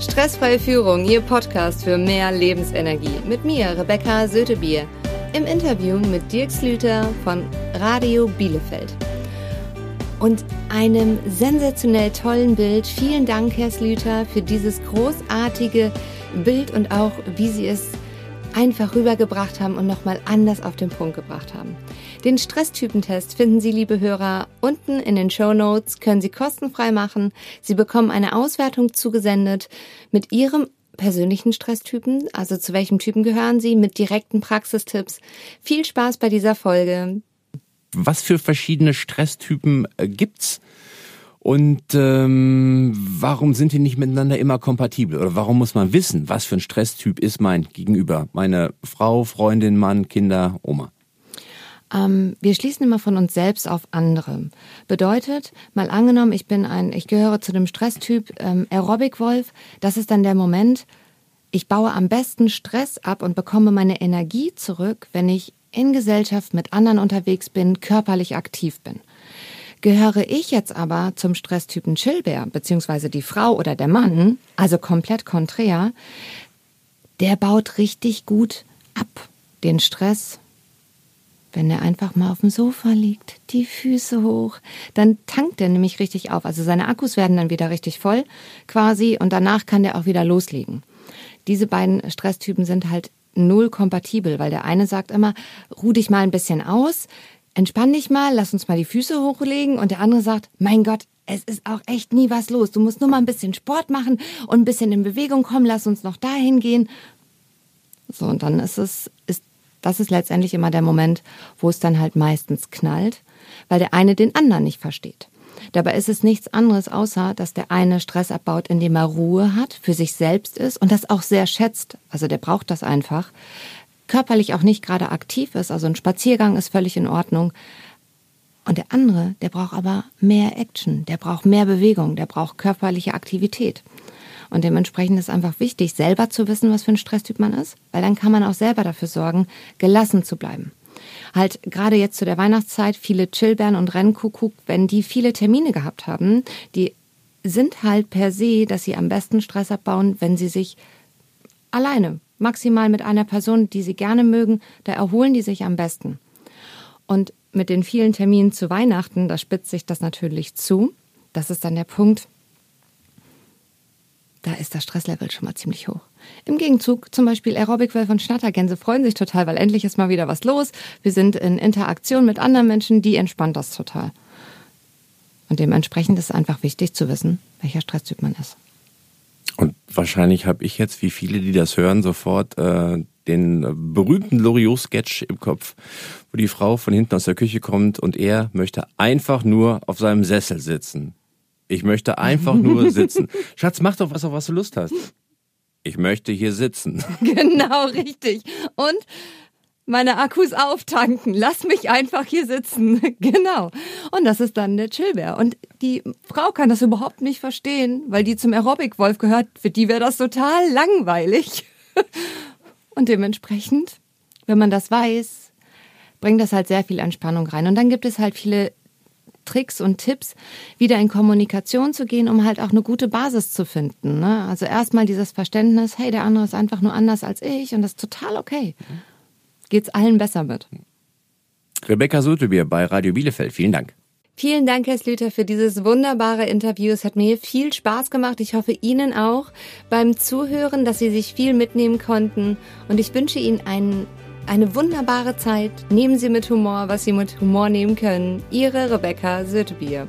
Stressfreie Führung, Ihr Podcast für mehr Lebensenergie. Mit mir, Rebecca Sötebier. Im Interview mit Dirk Slüter von Radio Bielefeld. Und einem sensationell tollen Bild. Vielen Dank, Herr Slüter, für dieses großartige Bild und auch, wie Sie es einfach rübergebracht haben und nochmal anders auf den Punkt gebracht haben. Den Stresstypentest finden Sie, liebe Hörer, unten in den Show Notes, können Sie kostenfrei machen. Sie bekommen eine Auswertung zugesendet mit Ihrem persönlichen Stresstypen, also zu welchem Typen gehören Sie, mit direkten Praxistipps. Viel Spaß bei dieser Folge. Was für verschiedene Stresstypen äh, gibt's? Und ähm, warum sind die nicht miteinander immer kompatibel? Oder warum muss man wissen, was für ein Stresstyp ist mein Gegenüber? Meine Frau, Freundin, Mann, Kinder, Oma. Ähm, wir schließen immer von uns selbst auf andere. Bedeutet, mal angenommen, ich bin ein, ich gehöre zu dem Stresstyp ähm, Aerobic-Wolf, das ist dann der Moment, ich baue am besten Stress ab und bekomme meine Energie zurück, wenn ich in Gesellschaft mit anderen unterwegs bin, körperlich aktiv bin. Gehöre ich jetzt aber zum Stresstypen Chillbär, beziehungsweise die Frau oder der Mann, also komplett konträr, der baut richtig gut ab den Stress. Wenn er einfach mal auf dem Sofa liegt, die Füße hoch, dann tankt er nämlich richtig auf. Also seine Akkus werden dann wieder richtig voll quasi und danach kann der auch wieder loslegen. Diese beiden Stresstypen sind halt null kompatibel, weil der eine sagt immer, ruh dich mal ein bisschen aus, entspann dich mal, lass uns mal die Füße hochlegen. Und der andere sagt, mein Gott, es ist auch echt nie was los. Du musst nur mal ein bisschen Sport machen und ein bisschen in Bewegung kommen, lass uns noch dahin gehen. So, und dann ist es, ist, das ist letztendlich immer der Moment, wo es dann halt meistens knallt, weil der eine den anderen nicht versteht. Dabei ist es nichts anderes, außer dass der eine Stress abbaut, indem er Ruhe hat, für sich selbst ist und das auch sehr schätzt. Also der braucht das einfach körperlich auch nicht gerade aktiv ist, also ein Spaziergang ist völlig in Ordnung. Und der andere, der braucht aber mehr Action, der braucht mehr Bewegung, der braucht körperliche Aktivität. Und dementsprechend ist einfach wichtig, selber zu wissen, was für ein Stresstyp man ist, weil dann kann man auch selber dafür sorgen, gelassen zu bleiben. Halt gerade jetzt zu der Weihnachtszeit, viele Chillbären und Rennkuckuck, wenn die viele Termine gehabt haben, die sind halt per se, dass sie am besten Stress abbauen, wenn sie sich alleine maximal mit einer Person, die sie gerne mögen, da erholen die sich am besten. Und mit den vielen Terminen zu Weihnachten, da spitzt sich das natürlich zu. Das ist dann der Punkt, da ist das Stresslevel schon mal ziemlich hoch. Im Gegenzug zum Beispiel Aerobic-Wölfe und Schnattergänse freuen sich total, weil endlich ist mal wieder was los. Wir sind in Interaktion mit anderen Menschen, die entspannt das total. Und dementsprechend ist es einfach wichtig zu wissen, welcher Stresstyp man ist. Und wahrscheinlich habe ich jetzt, wie viele, die das hören, sofort äh, den berühmten Loriot-Sketch im Kopf, wo die Frau von hinten aus der Küche kommt und er möchte einfach nur auf seinem Sessel sitzen. Ich möchte einfach nur sitzen. Schatz, mach doch was, auf was du Lust hast. Ich möchte hier sitzen. Genau, richtig. Und meine Akkus auftanken. Lass mich einfach hier sitzen. genau. Und das ist dann der Chillbär. Und die Frau kann das überhaupt nicht verstehen, weil die zum Aerobic-Wolf gehört. Für die wäre das total langweilig. Und dementsprechend, wenn man das weiß, bringt das halt sehr viel Entspannung rein. Und dann gibt es halt viele Tricks und Tipps, wieder in Kommunikation zu gehen, um halt auch eine gute Basis zu finden. Ne? Also erstmal dieses Verständnis, hey, der andere ist einfach nur anders als ich und das ist total okay. Mhm geht's allen besser mit. Rebecca Sotebier bei Radio Bielefeld, vielen Dank. Vielen Dank, Herr Slüter, für dieses wunderbare Interview. Es hat mir viel Spaß gemacht. Ich hoffe Ihnen auch beim Zuhören, dass Sie sich viel mitnehmen konnten. Und ich wünsche Ihnen einen, eine wunderbare Zeit. Nehmen Sie mit Humor, was Sie mit Humor nehmen können. Ihre Rebecca Sötebier.